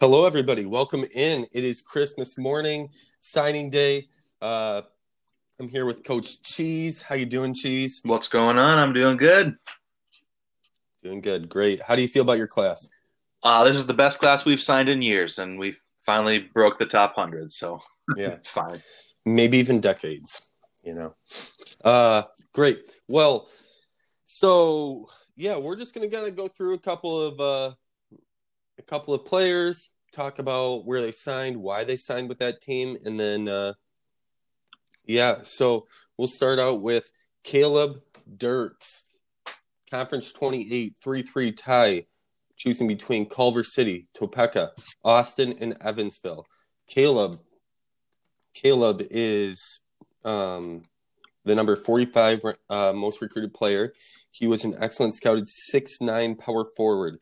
Hello, everybody. Welcome in. It is Christmas morning, signing day. Uh, I'm here with Coach Cheese. How you doing, Cheese? What's going on? I'm doing good. Doing good. Great. How do you feel about your class? Uh, this is the best class we've signed in years, and we finally broke the top hundred. So Yeah, it's fine. maybe even decades. You know. Uh, great. Well, so yeah, we're just gonna kind of go through a couple of uh, a couple of players, talk about where they signed, why they signed with that team, and then uh, yeah. So we'll start out with Caleb Dirks, Conference 28, 3 3 tie, choosing between Culver City, Topeka, Austin, and Evansville. Caleb, Caleb is um, the number 45 uh, most recruited player. He was an excellent scouted six nine power forward.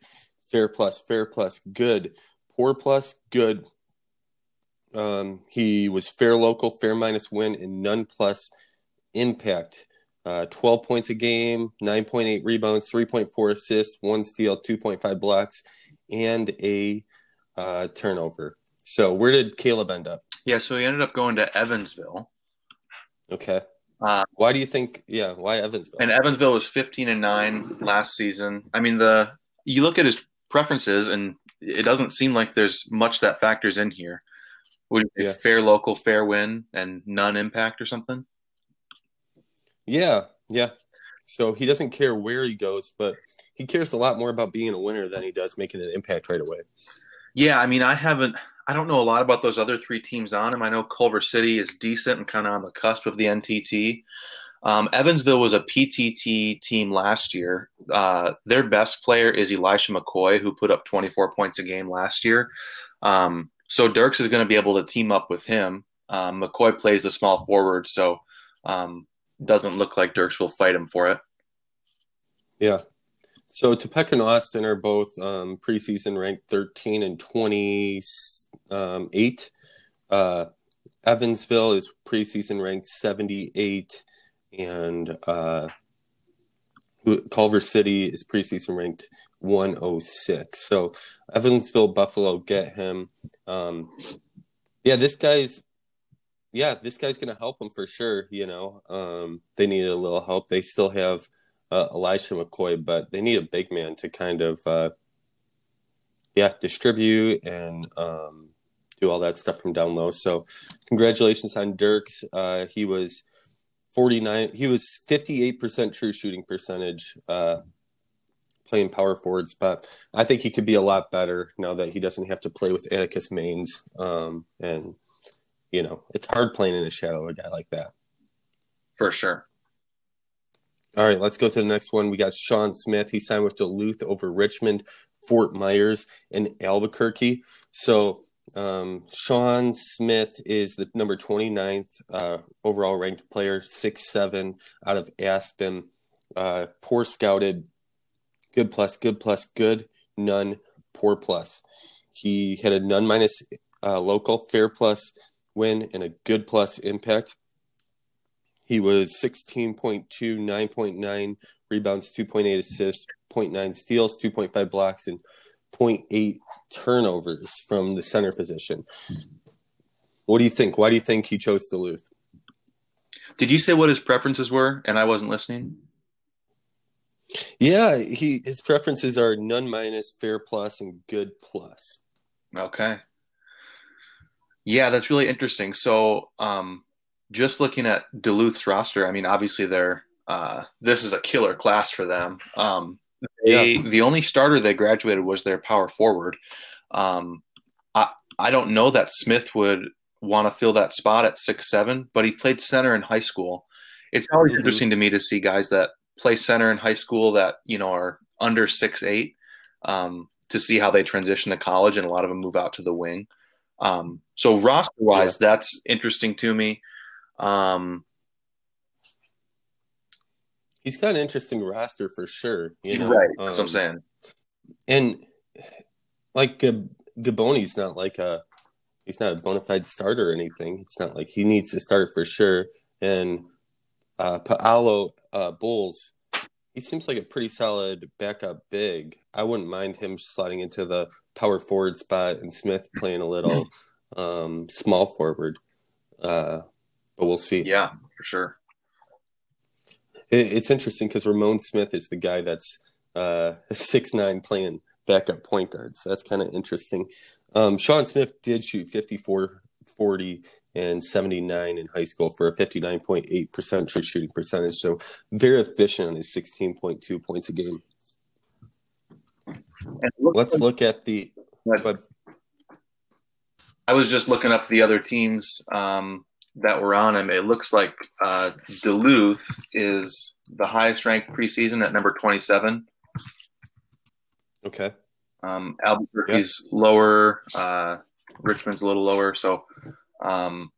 Fair plus, fair plus, good. Poor plus, good. Um, he was fair local, fair minus win, and none plus impact. Uh, 12 points a game, 9.8 rebounds, 3.4 assists, one steal, 2.5 blocks, and a uh, turnover. So, where did Caleb end up? Yeah, so he ended up going to Evansville, Okay. uh, Why do you think? Yeah, why Evansville? and Evansville was 15 and nine last season. I mean, the you look at his preferences, and it doesn't seem like there's much that factors in here. Would Yeah. fair local, fair win, and none impact or something? Yeah, yeah. So he doesn't care where he goes, but he cares a lot more about being a winner than he does making an impact right away. Yeah, I mean, I haven't. I don't know a lot about those other three teams on him. I know Culver City is decent and kind of on the cusp of the NTT. Um, Evansville was a PTT team last year. Uh, their best player is Elisha McCoy, who put up 24 points a game last year. Um, so Dirks is going to be able to team up with him. Um, McCoy plays the small forward, so um, doesn't look like Dirks will fight him for it. Yeah. So Topeka and Austin are both um, preseason ranked 13 and 28. Uh, Evansville is preseason ranked 78, and uh, Culver City is preseason ranked 106. So Evansville, Buffalo get him. Um, yeah, this guy's. Yeah, this guy's gonna help them for sure. You know, um, they needed a little help. They still have uh, Elisha McCoy, but they need a big man to kind of, uh, yeah, distribute and um, do all that stuff from down low. So, congratulations on Dirks. Uh, he was 49, he was 58% true shooting percentage uh, playing power forwards, but I think he could be a lot better now that he doesn't have to play with Atticus Maines. Um, and, you know, it's hard playing in the shadow of a guy like that. For sure. All right, let's go to the next one. We got Sean Smith. He signed with Duluth over Richmond, Fort Myers, and Albuquerque. So um, Sean Smith is the number 29th uh, overall ranked player, six seven out of Aspen. Uh, poor scouted, good plus, good plus, good, none, poor plus. He had a none minus uh, local, fair plus win, and a good plus impact. He was 16.2, 9.9 rebounds, 2.8 assists, 0.9 steals, 2.5 blocks, and 0.8 turnovers from the center position. What do you think? Why do you think he chose Duluth? Did you say what his preferences were? And I wasn't listening. Yeah, he his preferences are none minus, fair plus, and good plus. Okay. Yeah, that's really interesting. So, um, just looking at Duluth's roster, I mean, obviously they're uh, this is a killer class for them. Um, they the only starter they graduated was their power forward. Um, I I don't know that Smith would want to fill that spot at six seven, but he played center in high school. It's always Mhm. interesting to me to see guys that play center in high school that you know are under six eight. Um, to see how they transition to college, and a lot of them move out to the wing. Um, so roster wise, that's interesting to me. Um, He's got an interesting roster for sure. You know, right, that's what I'm Um, saying. And like Gab- Gaboni's not like a he's not a bona fide starter or anything. It's not like he needs to start for sure. And uh, Paolo uh, Bulls he seems like a pretty solid backup big. I wouldn't mind him sliding into the power forward spot and Smith playing a little um, small forward. Uh, but we'll see. Yeah, for sure. It, it's interesting because Ramon Smith is the guy that's uh, six nine playing backup point guards. So that's kind of interesting. Um, Sean Smith did shoot 54, 40, and 79 in high school for a 59.8% true shooting percentage. So very efficient on his 16.2 points a game. Look, Let's look at the. But I was just looking up the other teams um, that were on him. It looks like uh, Duluth is the highest ranked preseason at number 27. Okay. Um, Albuquerque's yep. lower. Uh, Richmond's a little lower. So, um,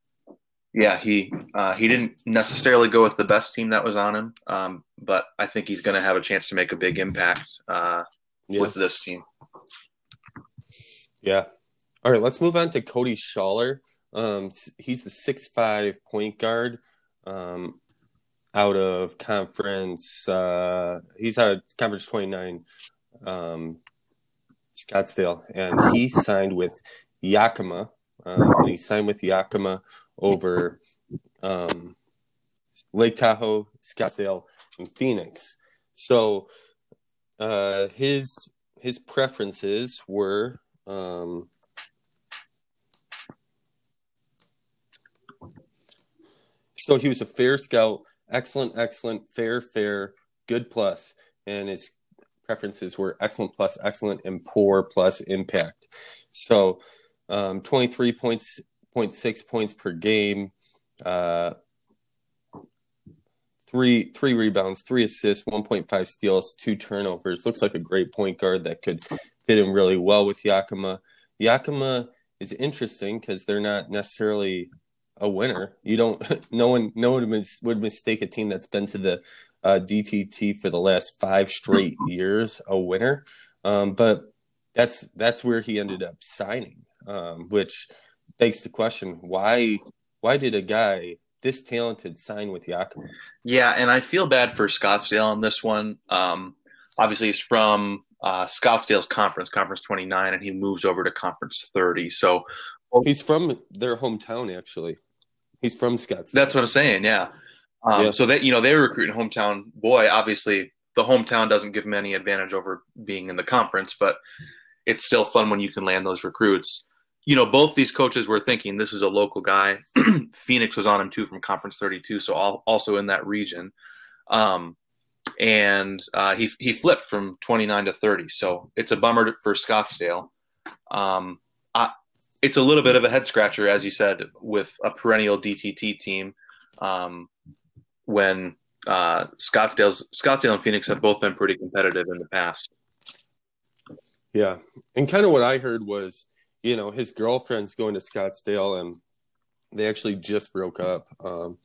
yeah, he uh, he didn't necessarily go with the best team that was on him, um, but I think he's going to have a chance to make a big impact uh, yeah. with this team. Yeah. All right, let's move on to Cody Schaller. Um, he's the six five point guard um, out of conference. Uh, he's out of conference twenty nine um, Scottsdale, and he signed with Yakima. Um, he signed with Yakima over um, Lake Tahoe, Scottsdale, and Phoenix. So uh, his his preferences were um, so he was a fair scout, excellent, excellent, fair, fair, good plus, and his preferences were excellent plus excellent and poor plus impact. So um, 23 points, 0.6 points per game, uh, three three rebounds, three assists, 1.5 steals, two turnovers. Looks like a great point guard that could fit in really well with Yakima. Yakima is interesting because they're not necessarily a winner. You don't. No one. No one would mistake a team that's been to the uh, DTT for the last five straight years a winner. Um, but that's that's where he ended up signing, um, which begs the question: why why did a guy this talented sign with Yakima? Yeah, and I feel bad for Scottsdale on this one. Um, obviously, he's from uh, Scottsdale's conference, Conference 29, and he moves over to Conference 30. So he's from their hometown, actually. He's from Scottsdale. That's what I'm saying. Yeah. Um, yeah. So that you know they were recruiting hometown boy. Obviously, the hometown doesn't give him any advantage over being in the conference, but it's still fun when you can land those recruits. You know, both these coaches were thinking this is a local guy. Phoenix was on him too from Conference 32, so all, also in that region. Um, and uh, he he flipped from 29 to 30, so it's a bummer for Scottsdale. Um, it's a little bit of a head scratcher, as you said, with a perennial DTT team. Um, when uh, Scottsdale's Scottsdale and Phoenix have both been pretty competitive in the past. Yeah, and kind of what I heard was, you know, his girlfriend's going to Scottsdale, and they actually just broke up. Um,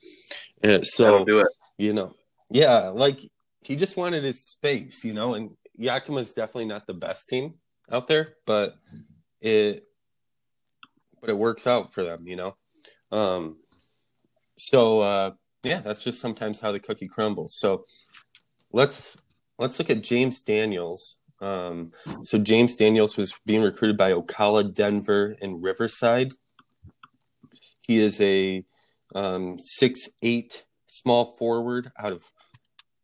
and so do it. You know, yeah, like he just wanted his space, you know, and Yakima's definitely not the best team out there, but it but it works out for them, you know. Um, so uh, yeah, that's just sometimes how the cookie crumbles. So let's let's look at James Daniels. Um, so James Daniels was being recruited by Ocala, Denver, and Riverside. He is a um, six eight small forward out of.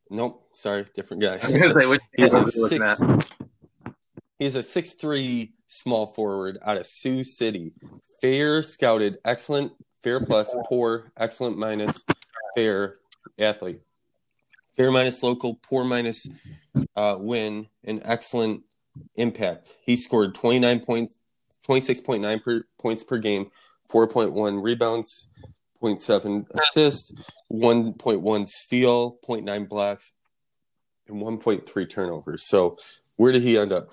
Nope, sorry, different guy. he's, a six. He's a six three small forward out of Sioux City. Fair scouted, excellent, fair plus, poor, excellent minus, fair athlete. Fair minus local, poor minus uh, win, and excellent impact. He scored 29 points, 26.9 per, points per game, 4.1 rebounds, 0.7 assists, 1.1 steal, 0.9 blocks, and 1.3 turnovers. So, where did he end up?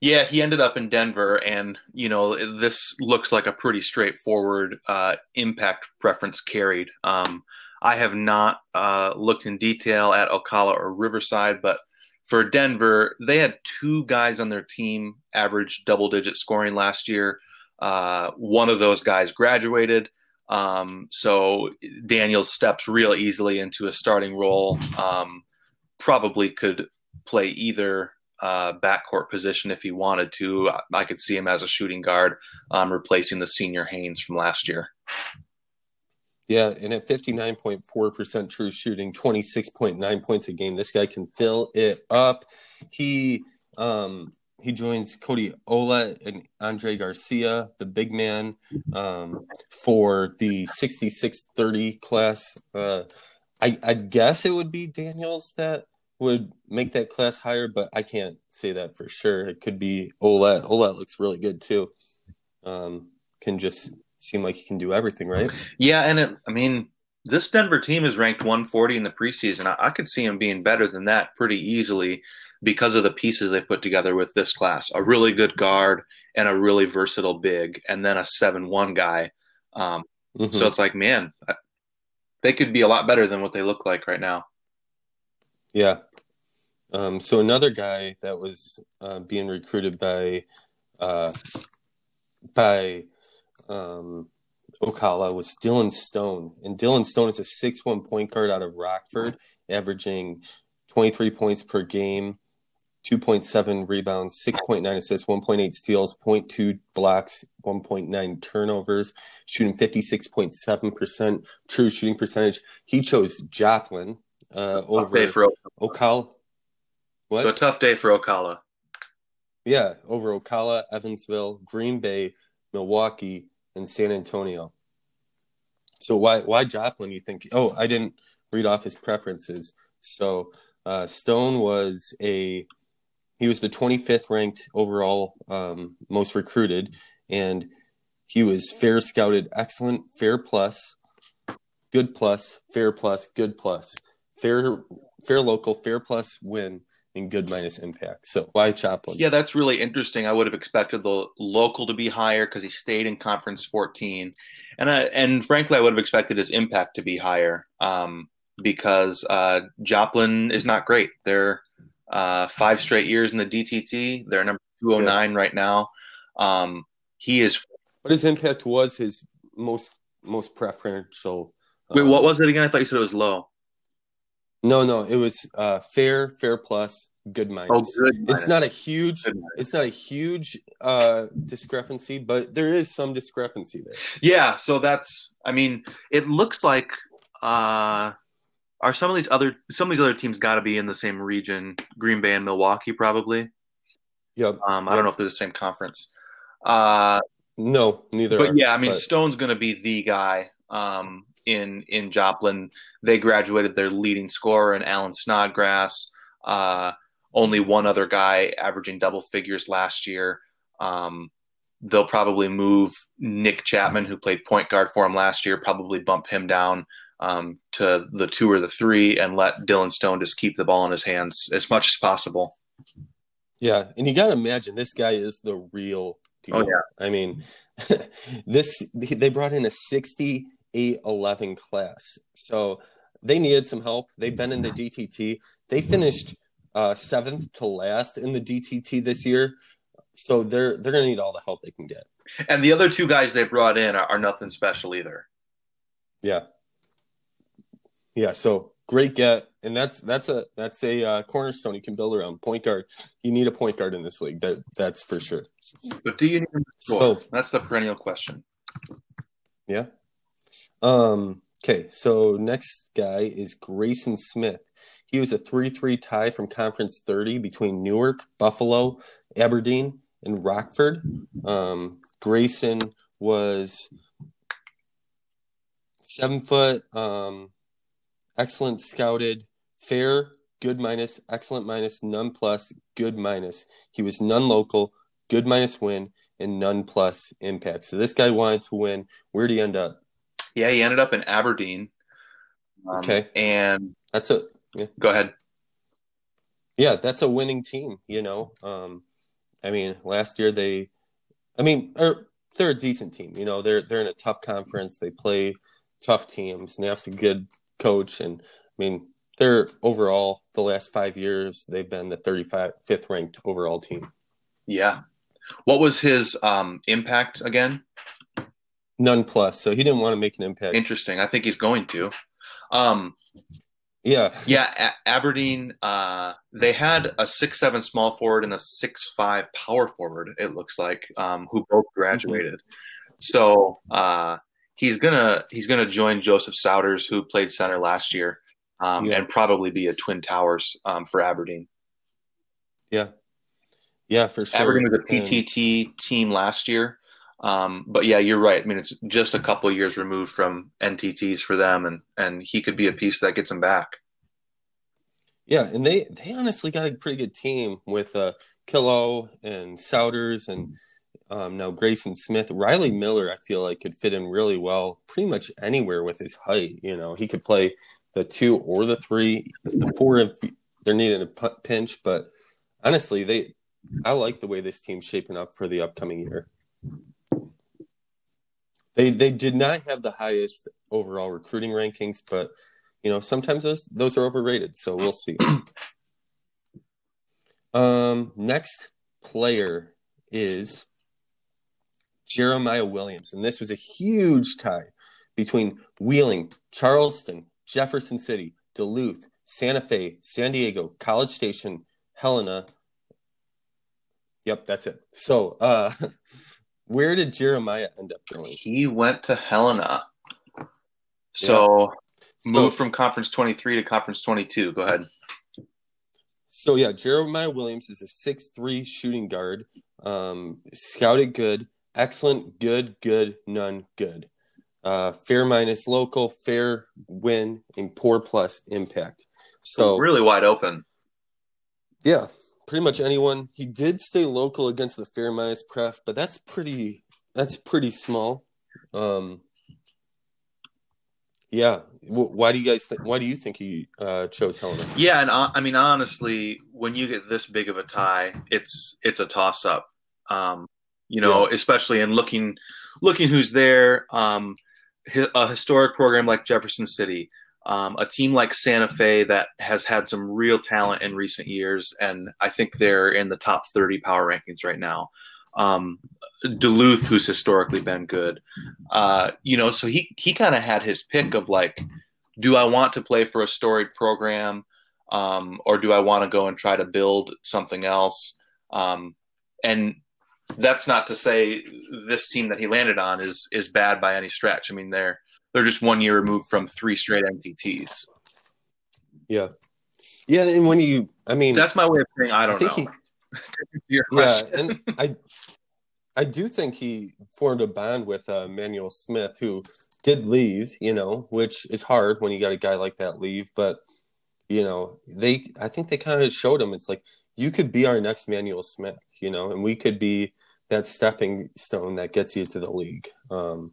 Yeah, he ended up in Denver, and you know this looks like a pretty straightforward uh, impact preference carried. Um, I have not uh, looked in detail at Ocala or Riverside, but for Denver, they had two guys on their team average double-digit scoring last year. Uh, one of those guys graduated, um, so Daniels steps real easily into a starting role. Um, probably could play either uh, backcourt position if he wanted to. I could see him as a shooting guard, um, replacing the senior Haynes from last year. Yeah, and at 59.4% true shooting, 26.9 points a game, this guy can fill it up. He um he joins Cody Ola and Andre Garcia, the big man, um, for the 66-30 class. Uh, I, I guess it would be Daniels that would make that class higher, but I can't say that for sure. It could be Ola. Ola looks really good too. Um, can just seem like he can do everything, right? Yeah, and it, I mean, this Denver team is ranked 140 in the preseason. I, I could see him being better than that pretty easily because of the pieces they put together with this class. A really good guard and a really versatile big, and then a 7 1 guy. Um, mm-hmm. So it's like, man, they could be a lot better than what they look like right now. Yeah. Um, so another guy that was uh, being recruited by uh, by um, Ocala was Dylan Stone, and Dylan Stone is a six-one point guard out of Rockford, averaging twenty-three points per game, two point seven rebounds, six point nine assists, one point eight steals, 0.2 blocks, one point nine turnovers, shooting fifty-six point seven percent true shooting percentage. He chose Joplin uh, over for Ocala. What? So a tough day for Ocala. Yeah, over Ocala, Evansville, Green Bay, Milwaukee, and San Antonio. So why why Joplin? You think? Oh, I didn't read off his preferences. So uh, Stone was a he was the 25th ranked overall um, most recruited, and he was fair scouted, excellent, fair plus, good plus, fair plus, good plus, fair fair local, fair plus win, and good minus impact. So why Joplin? Yeah, that's really interesting. I would have expected the local to be higher because he stayed in Conference 14, and I, and frankly, I would have expected his impact to be higher um, because uh, Joplin is not great. They're uh, five straight years in the DTT. They're number 209 yeah. right now. Um, he is. But his impact was his most most preferential. Wait, what um, was it again? I thought you said it was low. No, no, it was uh, fair, fair plus, good minus. Oh, good minus. It's not a huge, it's not a huge uh, discrepancy, but there is some discrepancy there. Yeah, so that's, I mean, it looks like uh, are some of these other some of these other teams got to be in the same region? Green Bay and Milwaukee, probably. Yep. Um, I don't know if they're the same conference. Uh, no, neither. But are, yeah, I mean, but... Stone's going to be the guy. Um, in in Joplin. They graduated their leading scorer in Alan Snodgrass. Uh, only one other guy averaging double figures last year. Um, they'll probably move Nick Chapman, who played point guard for him last year, probably bump him down um, to the two or the three, and let Dylan Stone just keep the ball in his hands as much as possible. Yeah, and you got to imagine this guy is the real deal. Oh, yeah. I mean, this they brought in a sixty 811 class. So they needed some help. They've been in the DTT. They finished uh, seventh to last in the DTT this year. So they're they're gonna need all the help they can get. And the other two guys they brought in are, are nothing special either. Yeah. Yeah. So great get, and that's that's a that's a uh, cornerstone you can build around. Point guard. You need a point guard in this league. That that's for sure. But do you need So that's the perennial question. Yeah. Um, okay, so next guy is Grayson Smith. He was a 3 3 tie from Conference 30 between Newark, Buffalo, Aberdeen, and Rockford. Um, Grayson was seven foot, um, excellent scouted, fair, good minus, excellent minus, none plus, good minus. He was none local, good minus win, and none plus impact. So this guy wanted to win. Where'd he end up? Yeah, he ended up in Aberdeen. Um, okay, and that's a yeah. go ahead. Yeah, that's a winning team. You know, um, I mean, last year they, I mean, er, they're a decent team. You know, they're they're in a tough conference. They play tough teams, and they have a good coach. And I mean, they're overall the last five years they've been the 35th ranked overall team. Yeah. What was his um, impact again? None plus. So he didn't want to make an impact. Interesting. I think he's going to. Um, Yeah, yeah. A- Aberdeen, uh, they had a six seven small forward and a six five power forward. It looks like um, who both graduated. Mm-hmm. So uh, he's gonna he's gonna join Joseph Souders, who played center last year, um, yeah. and probably be a twin towers um, for Aberdeen. Yeah, yeah, for sure. Aberdeen was a PTT and... team last year. Um, but yeah, you're right. I mean, it's just a couple years removed from NTTs for them, and and he could be a piece that gets him back. Yeah, and they they honestly got a pretty good team with uh, Killo and Souders and um, now Grayson Smith, Riley Miller. I feel like could fit in really well, pretty much anywhere with his height. You know, he could play the two or the three, the four if they're needing a pinch. But honestly, they I like the way this team's shaping up for the upcoming year. They they did not have the highest overall recruiting rankings, but you know sometimes those those are overrated. So we'll see. um, next player is Jeremiah Williams, and this was a huge tie between Wheeling, Charleston, Jefferson City, Duluth, Santa Fe, San Diego, College Station, Helena. Yep, that's it. So, uh, Where did Jeremiah end up going? He went to Helena. So, yeah. moved from Conference 23 to Conference 22. Go ahead. So, yeah, Jeremiah Williams is a six-three shooting guard. Um, scouted good, excellent, good, good, none, good. Uh, fair minus local, fair win, and poor plus impact. So, really wide open. Yeah pretty much anyone. He did stay local against the Fair Minus Pref, but that's pretty that's pretty small. Um, yeah. Why do you guys think? Why do you think he uh, chose Helena? Yeah, and uh, I mean honestly, when you get this big of a tie, it's it's a toss up. Um, you know, yeah. especially in looking looking who's there. Um, a historic program like Jefferson City, um, a team like Santa Fe that has had some real talent in recent years, and I think they're in the top 30 power rankings right now. Um, Duluth, who's historically been good, uh, you know, so he he kind of had his pick of like, do I want to play for a storied program, um, or do I want to go and try to build something else? Um, and that's not to say this team that he landed on is is bad by any stretch. I mean, they're they're just one year removed from three straight NTTs. Yeah, yeah, and when you, I mean, that's my way of saying I don't I know. He, yeah, and I, I do think he formed a bond with uh, Manuel Smith, who did leave. You know, which is hard when you got a guy like that leave, but you know, they, I think they kind of showed him it's like you could be our next Manuel Smith, you know, and we could be that stepping stone that gets you to the league. Um,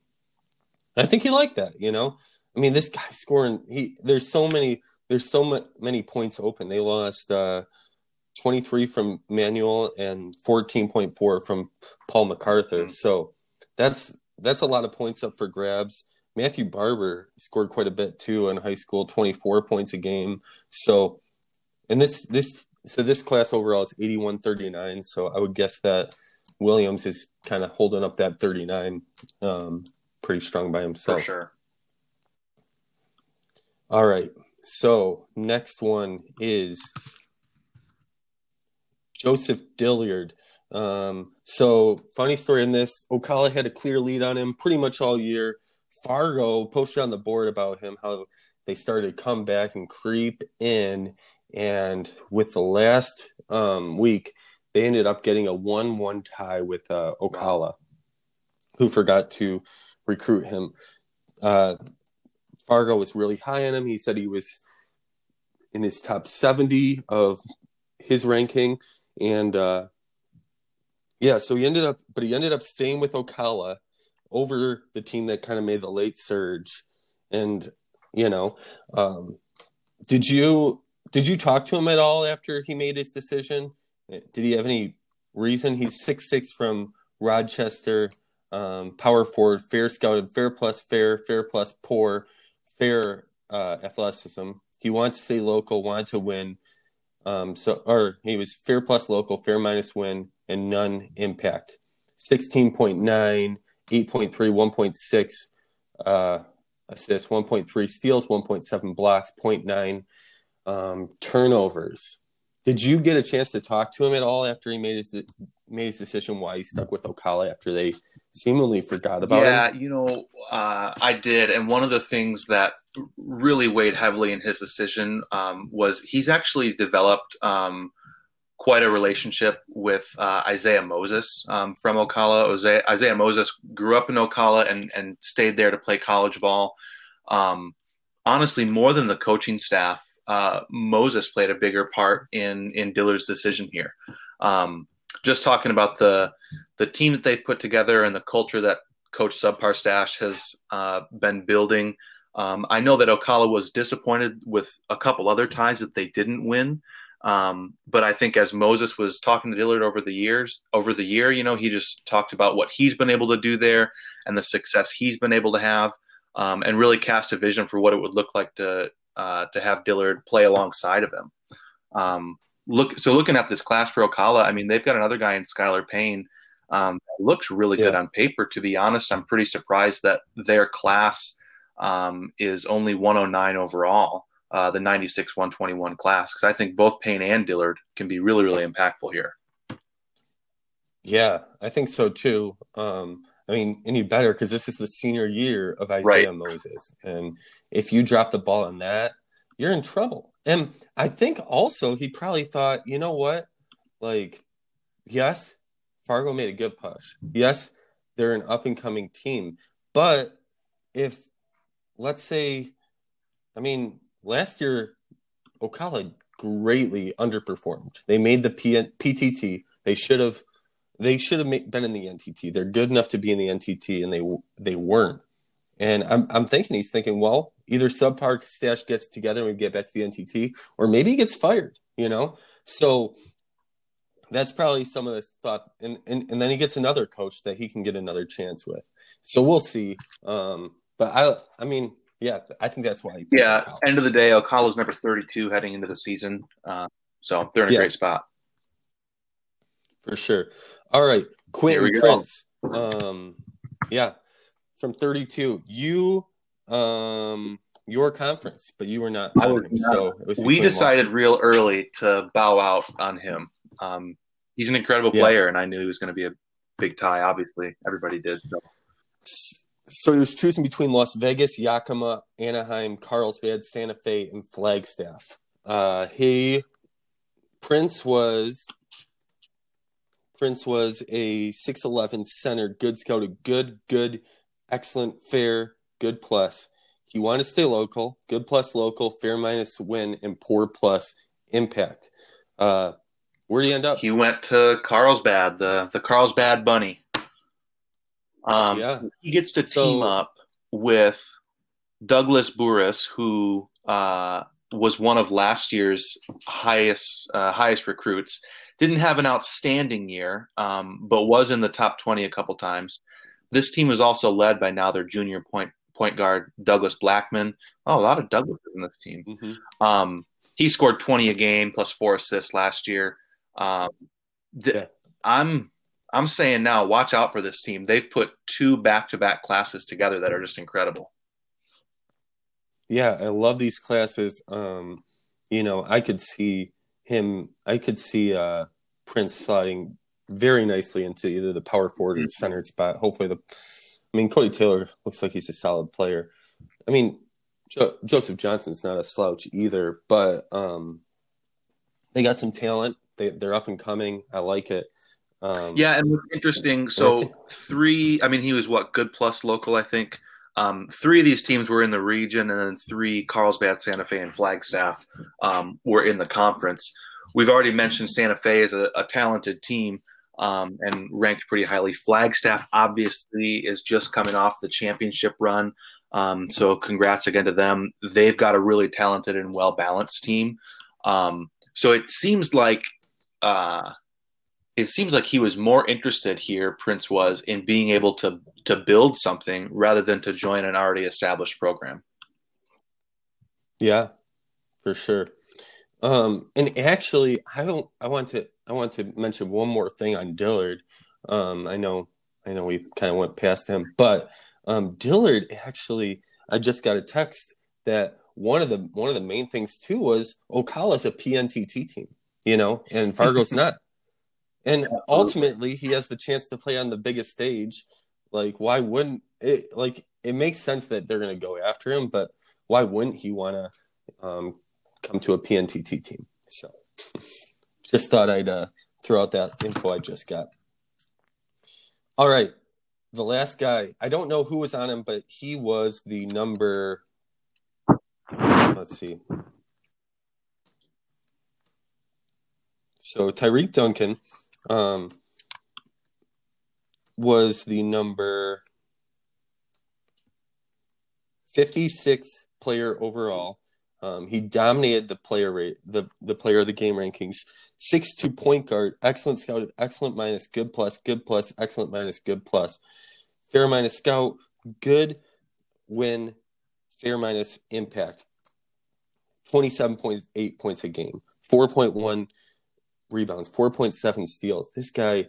I think he liked that. You know, I mean, this guy scoring. He there's so many there's so many points open. They lost uh, 23 from Manuel and 14.4 from Paul MacArthur. Mm-hmm. So that's that's a lot of points up for grabs. Matthew Barber scored quite a bit too in high school, 24 points a game. So, and this this so this class overall is 81-39. So I would guess that Williams is kind of holding up that 39. Um, pretty strong by himself. For sure. All right. So next one is Joseph Dillard. Um, so funny story in this, Ocala had a clear lead on him pretty much all year. Fargo posted on the board about him how they started to come back and creep in, and with the last um, week, they ended up getting a one-one tie with uh, Ocala, who forgot to recruit him. Uh, Fargo was really high on him. He said he was in his top 70 of his ranking. And uh, yeah, so he ended up, but he ended up staying with Ocala over the team that kind of made the late surge. And, you know, um, did you did you talk to him at all after he made his decision? Did he have any reason? He's six six from Rochester um, power forward, fair scouted, fair plus fair, fair plus poor, fair uh, athleticism. He wants to stay local, wanted to win. Um, so, or he was fair plus local, fair minus win, and none impact. 16.9, 8.3, 1.6 uh, assists, 1.3 steals, 1.7 blocks, 0.9 um, turnovers. Did you get a chance to talk to him at all after he made his made his decision why he stuck with Ocala after they seemingly forgot about it. yeah, him? you know, uh, I did, and one of the things that really weighed heavily in his decision um, was he's actually developed um, quite a relationship with uh, Isaiah Moses um, from Ocala. Isaiah, Isaiah, Moses grew up in Ocala and and stayed there to play college ball. Um, honestly, more than the coaching staff, uh, Moses played a bigger part in in Dillard's decision here. Um, just talking about the the team that they've put together and the culture that Coach Subpar Stash has uh, been building. Um, I know that Ocala was disappointed with a couple other ties that they didn't win. Um, but I think as Moses was talking to Dillard over the years, over the year, you know, he just talked about what he's been able to do there and the success he's been able to have, um, and really cast a vision for what it would look like to uh, to have Dillard play alongside of him. Look, so looking at this class for Ocala, I mean, they've got another guy in Skylar Payne. Um, looks really yeah. good on paper. To be honest, I'm pretty surprised that their class um, is only 109 overall, uh, the 96 121 class, because I think both Payne and Dillard can be really, really impactful here. Yeah, I think so too. Um, I mean, any better because this is the senior year of Isaiah right. Moses, and if you drop the ball on that, you're in trouble. And I think also he probably thought, you know what, like, yes, Fargo made a good push. Yes, they're an up and coming team, but if let's say, I mean, last year Ocala greatly underperformed. They made the P- PTT. They should have they should have been in the NTT. They're good enough to be in the NTT, and they they weren't. And I'm I'm thinking he's thinking, well, either subpar stash gets together and we get back to the NTT, or maybe he gets fired. You know, so that's probably some of this thought. And and, and then he gets another coach that he can get another chance with. So we'll see. Um, but I I mean, yeah, I think that's why. yeah, end of the day, Ocala's number 32 heading into the season, uh, so they're in a yeah. great spot for sure. All right, Quentin Prince. Um, yeah, from 32. You, um, your conference, but you were not. I was so we decided real early to bow out on him. Um, he's an incredible yeah. player, and I knew he was going to be a big tie. Obviously, everybody did. So. so he was choosing between Las Vegas, Yakima, Anaheim, Carlsbad, Santa Fe, and Flagstaff. Uh, he Prince was Prince was a 6'11 center, good scouted, good, good, excellent, fair, good plus. He wanted to stay local, good plus local, fair minus win, and poor plus impact. Uh, where did he end up? He went to Carlsbad, the the Carlsbad Bunny. Um, yeah. He gets to so, team up with Douglas Burris, who uh, was one of last year's highest uh, highest recruits. Didn't have an outstanding year, um, but was in the top twenty a couple times. This team is also led by now their junior point point guard Douglas Blackman. Oh, a lot of Douglases in this team. Mm-hmm. Um, he scored twenty a game plus four assists last year. Um, th- yeah. I'm I'm saying now, watch out for this team. They've put two back to back classes together that are just incredible. Yeah, I love these classes. Um, you know, I could see him. I could see uh, Prince sliding very nicely into either the power forward or the mm-hmm. centered spot. Hopefully, the. I mean, Cody Taylor looks like he's a solid player. I mean, jo- Joseph Johnson's not a slouch either, but um, they got some talent. They they're up and coming. I like it. Um, yeah, and what's interesting. So think, three. I mean, he was what good plus local. I think um, three of these teams were in the region, and then three Carlsbad, Santa Fe, and Flagstaff um, were in the conference. We've already mentioned Santa Fe as a, a talented team um, and ranked pretty highly. Flagstaff obviously is just coming off the championship run, um, so congrats again to them. They've got a really talented and well balanced team. Um, so it seems like uh, it seems like he was more interested here prince was in being able to to build something rather than to join an already established program yeah for sure um and actually i don't i want to i want to mention one more thing on dillard um i know i know we kind of went past him but um dillard actually i just got a text that one of the one of the main things too was Ocala's a PNTT team, you know, and Fargo's not. And ultimately, he has the chance to play on the biggest stage. Like, why wouldn't it? Like, it makes sense that they're going to go after him, but why wouldn't he want to um, come to a PNTT team? So, just thought I'd uh, throw out that info I just got. All right, the last guy. I don't know who was on him, but he was the number. Let's see. So Tyreek Duncan um, was the number 56 player overall. Um, he dominated the player rate, the the player of the game rankings. Six two point guard, excellent scouted, excellent minus, good plus, good plus, excellent minus, good plus, fair minus scout, good win, fair minus impact. Twenty seven point eight points a game, four point one rebounds, 4.7 steals. This guy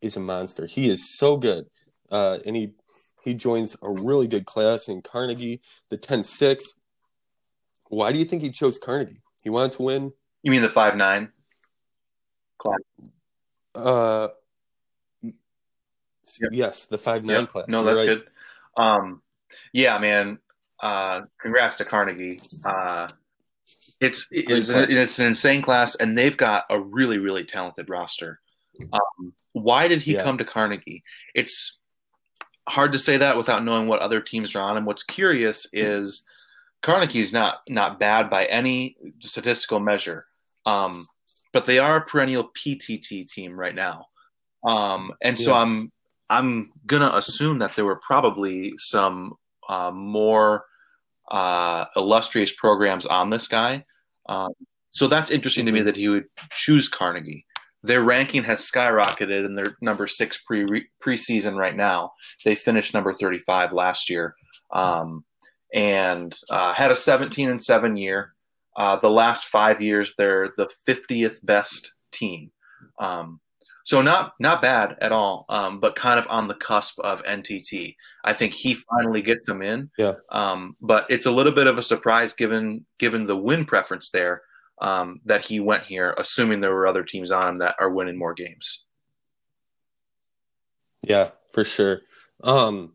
is a monster. He is so good. Uh, and he he joins a really good class in Carnegie, the 10-6. Why do you think he chose Carnegie? He wanted to win. You mean the five nine class? Uh, yep. yes, the five nine yep. class. No, You're that's right. good. Um, yeah, man. Uh, congrats to Carnegie. Uh, it's it's, it's an insane class, and they've got a really really talented roster. Um, why did he yeah. come to Carnegie? It's hard to say that without knowing what other teams are on him. What's curious is Carnegie's not not bad by any statistical measure, um, but they are a perennial PTT team right now, um, and so yes. I'm I'm gonna assume that there were probably some uh, more uh, illustrious programs on this guy. Um, so that's interesting to me mm-hmm. that he would choose Carnegie. Their ranking has skyrocketed, and they're number six pre preseason right now. They finished number thirty five last year, um, and uh, had a seventeen and seven year. Uh, the last five years, they're the fiftieth best team. Um, so not not bad at all, um, but kind of on the cusp of NTT. I think he finally gets them in. Yeah. Um, but it's a little bit of a surprise given given the win preference there um, that he went here, assuming there were other teams on him that are winning more games. Yeah, for sure. Um,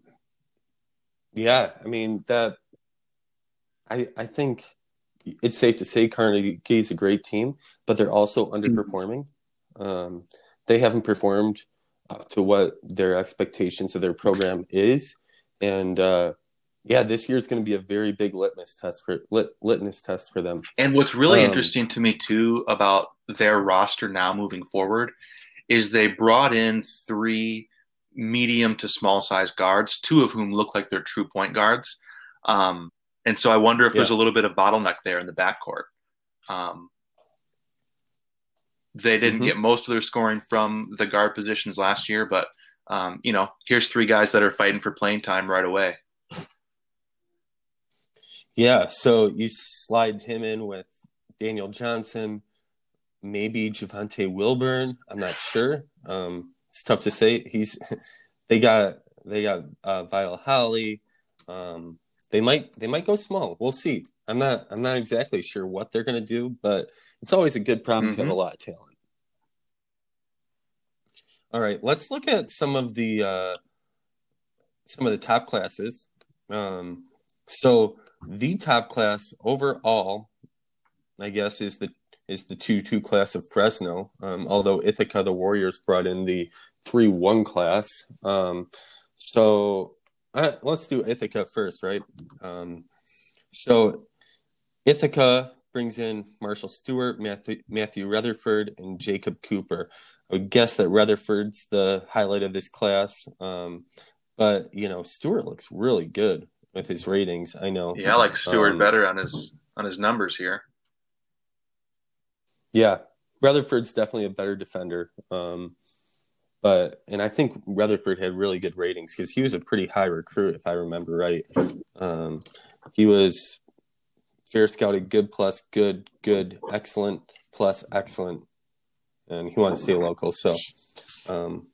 yeah, I mean that. I I think it's safe to say Carnegie's a great team, but they're also mm-hmm. underperforming. Um, they haven't performed up to what their expectations of their program is, and uh, yeah, this year is going to be a very big litmus test for lit, litmus test for them. And what's really um, interesting to me too about their roster now moving forward is they brought in three medium to small size guards, two of whom look like they're true point guards. Um, and so I wonder if yeah. there's a little bit of bottleneck there in the backcourt. Um, they didn't mm-hmm. get most of their scoring from the guard positions last year, but um, you know, here's three guys that are fighting for playing time right away. Yeah, so you slide him in with Daniel Johnson, maybe Javonte Wilburn. I'm not sure. Um, it's tough to say. He's they got they got uh, Vile Holly. Um, they might they might go small. We'll see. I'm not I'm not exactly sure what they're going to do, but it's always a good problem mm-hmm. to have a mm-hmm. lot of talent. All right, let's look at some of the uh, some of the top classes. Um, so the top class overall, I guess, is the is the two two class of Fresno. Um, although Ithaca, the Warriors, brought in the three one class. Um, so uh, let's do Ithaca first, right? Um, so Ithaca brings in Marshall Stewart, Matthew, Matthew Rutherford, and Jacob Cooper. I would guess that Rutherford's the highlight of this class. Um, but you know, Stewart looks really good with his ratings. I know. Yeah, I like Stewart um, better on his on his numbers here. Yeah, Rutherford's definitely a better defender. Um, but and I think Rutherford had really good ratings because he was a pretty high recruit, if I remember right. Um, he was fair scouted, good plus good, good, excellent plus excellent, and he wanted to stay local. So, um,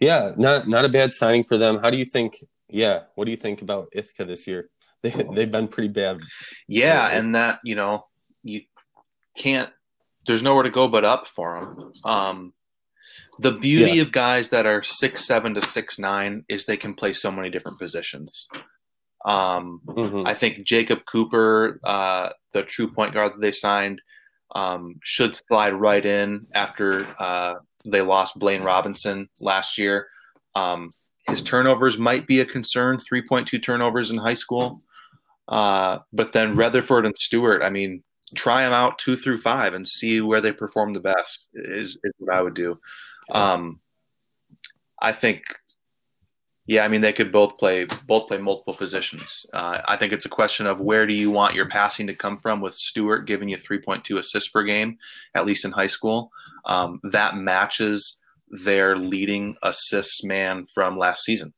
yeah, not not a bad signing for them. How do you think? Yeah, what do you think about Ithaca this year? they they've been pretty bad. Yeah, and that you know you can't. There's nowhere to go but up for them. Um, the beauty Yeah. of guys that are six seven to six nine is they can play so many different positions. Um, Mhm. I think Jacob Cooper, uh, the true point guard that they signed, um, should slide right in after uh, they lost Blaine Robinson last year. Um, his turnovers might be a concern 3.2 turnovers in high school. Uh, but then Rutherford and Stewart, I mean, try them out two through five and see where they perform the best, is, is what I would do. Um, I think yeah, I mean they could both play both play multiple positions. Uh, I think it's a question of where do you want your passing to come from. With Stewart giving you 3.2 assists per game, at least in high school, um, that matches their leading assist man from last season.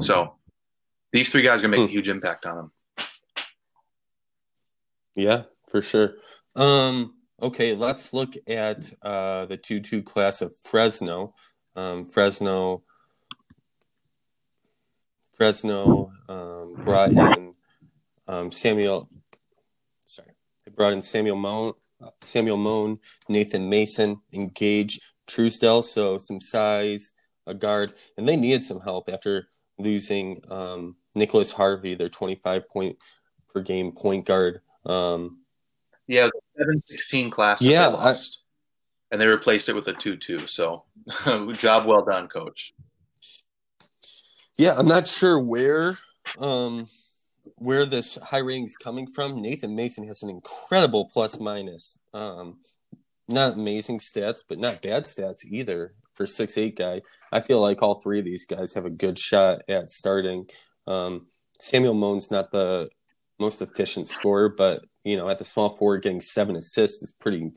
So these three guys are gonna make a huge impact on them. Yeah, for sure. Um, okay, let's look at uh, the 2 2 class of Fresno. Um, Fresno. Fresno um, brought in um, Samuel. Sorry, they brought in Samuel Moan, Samuel Moan, Nathan Mason, and Gage Truesdell, so some size, a guard, and they needed some help after losing um, Nicholas Harvey, their 25 point per game point guard. Um, Yeah, a 7-16 class. Yeah, they I- lost. and they replaced it with a two-two. So, job well done, coach. Yeah, I'm not sure where um where this high rating is coming from. Nathan Mason has an incredible plus minus. Um not amazing stats, but not bad stats either for six eight guy. I feel like all three of these guys have a good shot at starting. Um Samuel Moan's not the most efficient scorer, but you know, at the small forward getting seven assists is pretty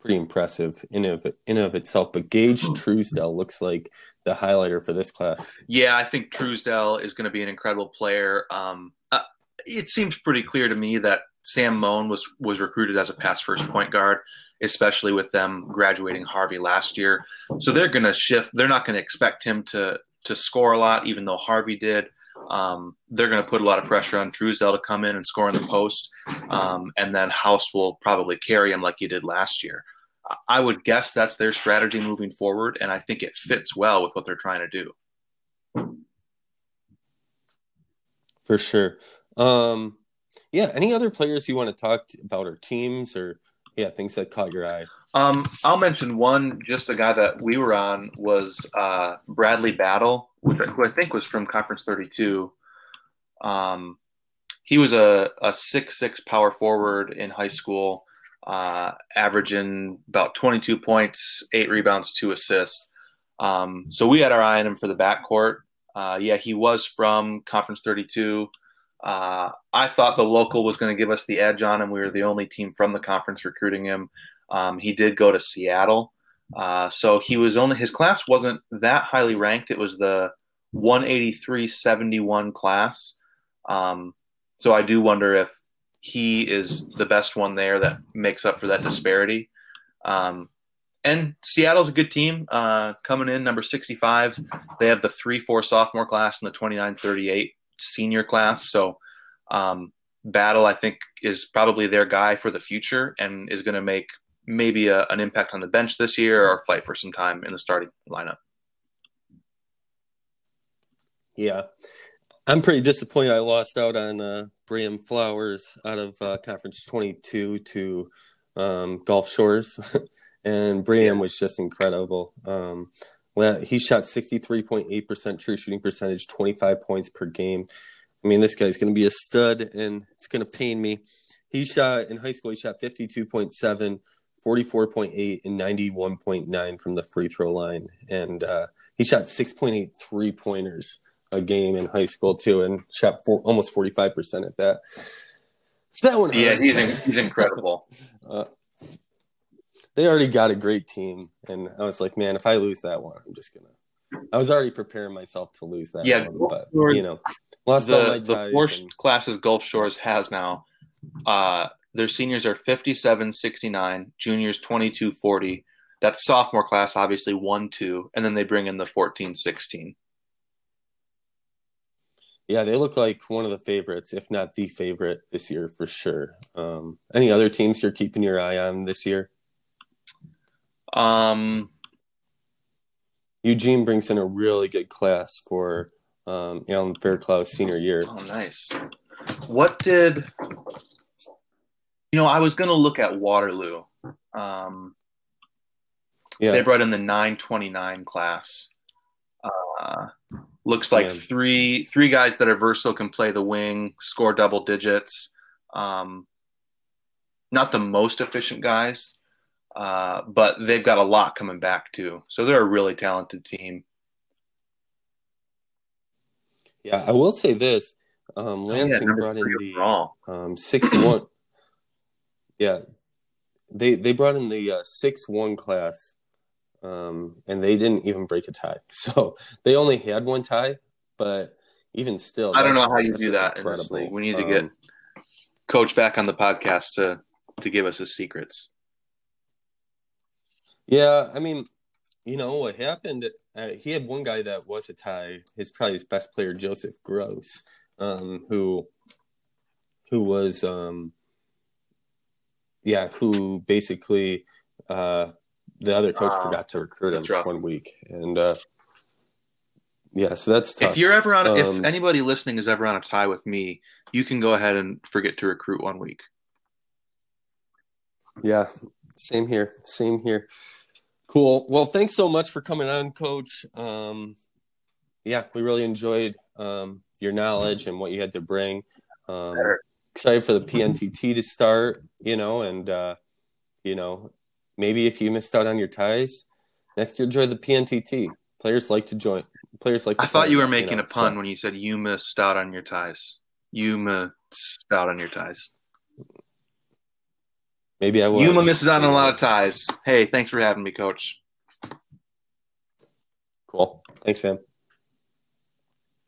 pretty impressive in of in of itself. But Gage Truesdell looks like the highlighter for this class. Yeah, I think Truesdell is going to be an incredible player. Um, uh, it seems pretty clear to me that Sam Moan was was recruited as a pass first point guard, especially with them graduating Harvey last year. So they're going to shift. They're not going to expect him to to score a lot, even though Harvey did. Um, they're going to put a lot of pressure on Truesdell to come in and score in the post, um, and then House will probably carry him like he did last year. I would guess that's their strategy moving forward, and I think it fits well with what they're trying to do. For sure. Um, yeah. Any other players you want to talk about or teams or yeah things that caught your eye? Um, I'll mention one. Just a guy that we were on was uh, Bradley Battle, who I think was from Conference 32. Um, he was a, a six six power forward in high school, uh, averaging about 22 points, eight rebounds, two assists. Um, so we had our eye on him for the backcourt. Uh, yeah, he was from Conference 32. Uh, I thought the local was going to give us the edge on him. We were the only team from the conference recruiting him. Um, he did go to Seattle, uh, so he was only his class wasn't that highly ranked. It was the 183-71 class. Um, so I do wonder if he is the best one there that makes up for that disparity. Um, and Seattle's a good team uh, coming in number 65. They have the 3-4 sophomore class and the 29-38 senior class. So um, Battle, I think, is probably their guy for the future and is going to make maybe a, an impact on the bench this year or fight for some time in the starting lineup. Yeah, I'm pretty disappointed. I lost out on uh, Brian Flowers out of uh, Conference 22 to um, Gulf Shores, and Brian was just incredible. Um, well, he shot 63.8% true shooting percentage, 25 points per game. I mean, this guy's going to be a stud, and it's going to pain me. He shot in high school. He shot 52.7, 44.8, and 91.9 from the free throw line, and uh, he shot 6.8 three pointers a game in high school too, and shot four, almost 45 percent at that. So that one, Yeah, hurts. he's, he's incredible. Uh, they already got a great team, and I was like, man, if I lose that one, I'm just gonna. I was already preparing myself to lose that Yeah, one, but Gulf you know, lost all my the, the ties. four and- classes Gulf Shores has now, uh, their seniors are 57 69, juniors 22 40. That's sophomore class, obviously 1 2, and then they bring in the 14 16. yeah, they look like one of the favorites, if not the favorite this year for sure. Um, any other teams you're keeping your eye on this year? Um, Eugene brings in a really good class for um, Alan Fairclough's senior year. Oh, nice. What did you know? I was going to look at Waterloo. Um, Yeah, They brought in the 929 class. Uh, looks like Yeah. three three guys that are versatile can play the wing, score double digits. Um, not the most efficient guys, uh, but they've got a lot coming back too. So they're a really talented team. yeah. I will say this: um, Lansing Oh, number brought in the um, six one. Yeah, they they brought in the uh, six one class, um, and they didn't even break a tie. So they only had one tie, but even still, I don't know how you do that incredible. We need to Um, get Coach back on the podcast to to give us his secrets. Yeah, I mean, you know what happened? Uh, he had one guy that was a tie. His probably his best player, Joseph Gross, um, who who was um, yeah, who basically uh, the other coach Wow. forgot to recruit him That's rough. one week, and uh, yeah, so that's tough. If you're ever on, if Um, anybody listening is ever on a tie with me, you can go ahead and forget to recruit one week. Yeah, same here. Same here. Cool. Well, thanks so much for coming on, Coach. Um, yeah, we really enjoyed um, your knowledge and what you had to bring. Um, Better. Excited for the PNTT to start, you know, and uh, you know, maybe if you missed out on your ties, next year join the PNTT. Players like to join. Players like. To I thought play, you were making know, a pun so- when you said you missed out on your ties. You missed out on your ties. maybe I was. Yuma misses out on a lot of ties. Hey, thanks for having me, Coach. Cool. Thanks, man.